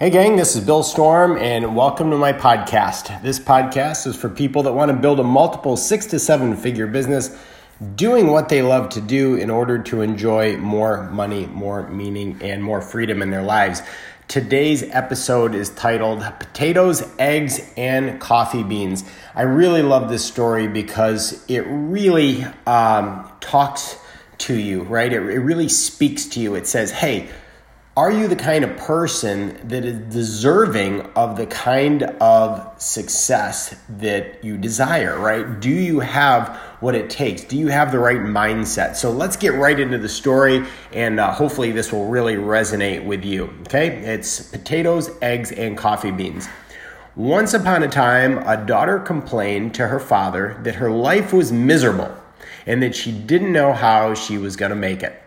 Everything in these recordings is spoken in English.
Hey, gang, this is Bill Storm, and welcome to my podcast. This podcast is for people that want to build a multiple six to seven figure business doing what they love to do in order to enjoy more money, more meaning, and more freedom in their lives. Today's episode is titled Potatoes, Eggs, and Coffee Beans. I really love this story because it really um, talks to you, right? It, it really speaks to you. It says, hey, are you the kind of person that is deserving of the kind of success that you desire, right? Do you have what it takes? Do you have the right mindset? So let's get right into the story, and uh, hopefully, this will really resonate with you. Okay, it's potatoes, eggs, and coffee beans. Once upon a time, a daughter complained to her father that her life was miserable and that she didn't know how she was going to make it.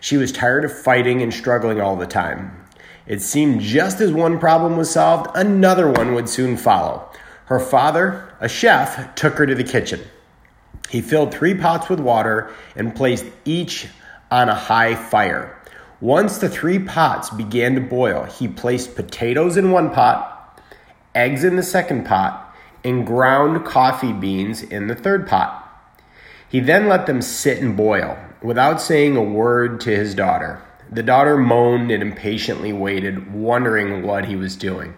She was tired of fighting and struggling all the time. It seemed just as one problem was solved, another one would soon follow. Her father, a chef, took her to the kitchen. He filled three pots with water and placed each on a high fire. Once the three pots began to boil, he placed potatoes in one pot, eggs in the second pot, and ground coffee beans in the third pot. He then let them sit and boil without saying a word to his daughter. The daughter moaned and impatiently waited, wondering what he was doing.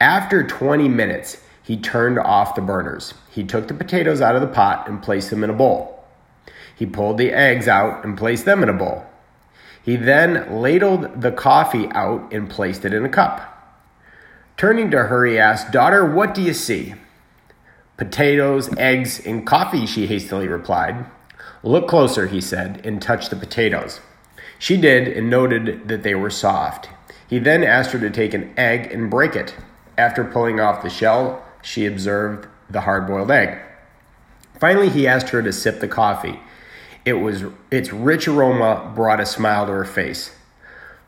After 20 minutes, he turned off the burners. He took the potatoes out of the pot and placed them in a bowl. He pulled the eggs out and placed them in a bowl. He then ladled the coffee out and placed it in a cup. Turning to her, he asked, Daughter, what do you see? Potatoes, eggs, and coffee, she hastily replied. Look closer, he said, and touched the potatoes. She did and noted that they were soft. He then asked her to take an egg and break it. After pulling off the shell, she observed the hard boiled egg. Finally, he asked her to sip the coffee. It was its rich aroma brought a smile to her face.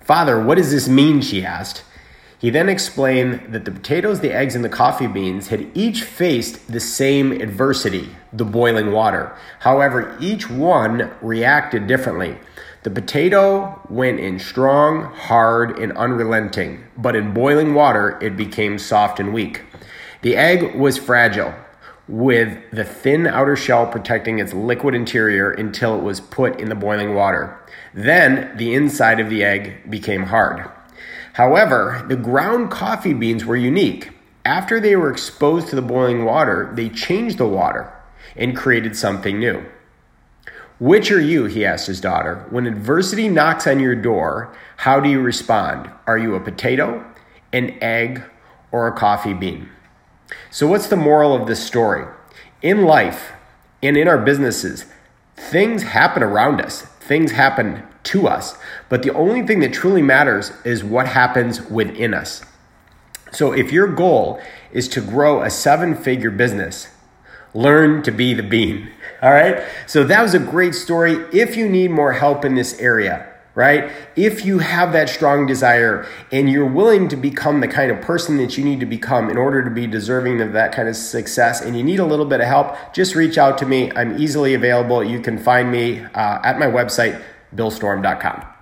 Father, what does this mean? she asked. He then explained that the potatoes, the eggs, and the coffee beans had each faced the same adversity, the boiling water. However, each one reacted differently. The potato went in strong, hard, and unrelenting, but in boiling water, it became soft and weak. The egg was fragile, with the thin outer shell protecting its liquid interior until it was put in the boiling water. Then the inside of the egg became hard. However, the ground coffee beans were unique. After they were exposed to the boiling water, they changed the water and created something new. Which are you? He asked his daughter. When adversity knocks on your door, how do you respond? Are you a potato, an egg, or a coffee bean? So, what's the moral of this story? In life and in our businesses, things happen around us, things happen to us. But the only thing that truly matters is what happens within us. So if your goal is to grow a seven figure business, learn to be the bean. All right. So that was a great story. If you need more help in this area, right? If you have that strong desire and you're willing to become the kind of person that you need to become in order to be deserving of that kind of success and you need a little bit of help, just reach out to me. I'm easily available. You can find me uh, at my website, billstorm.com.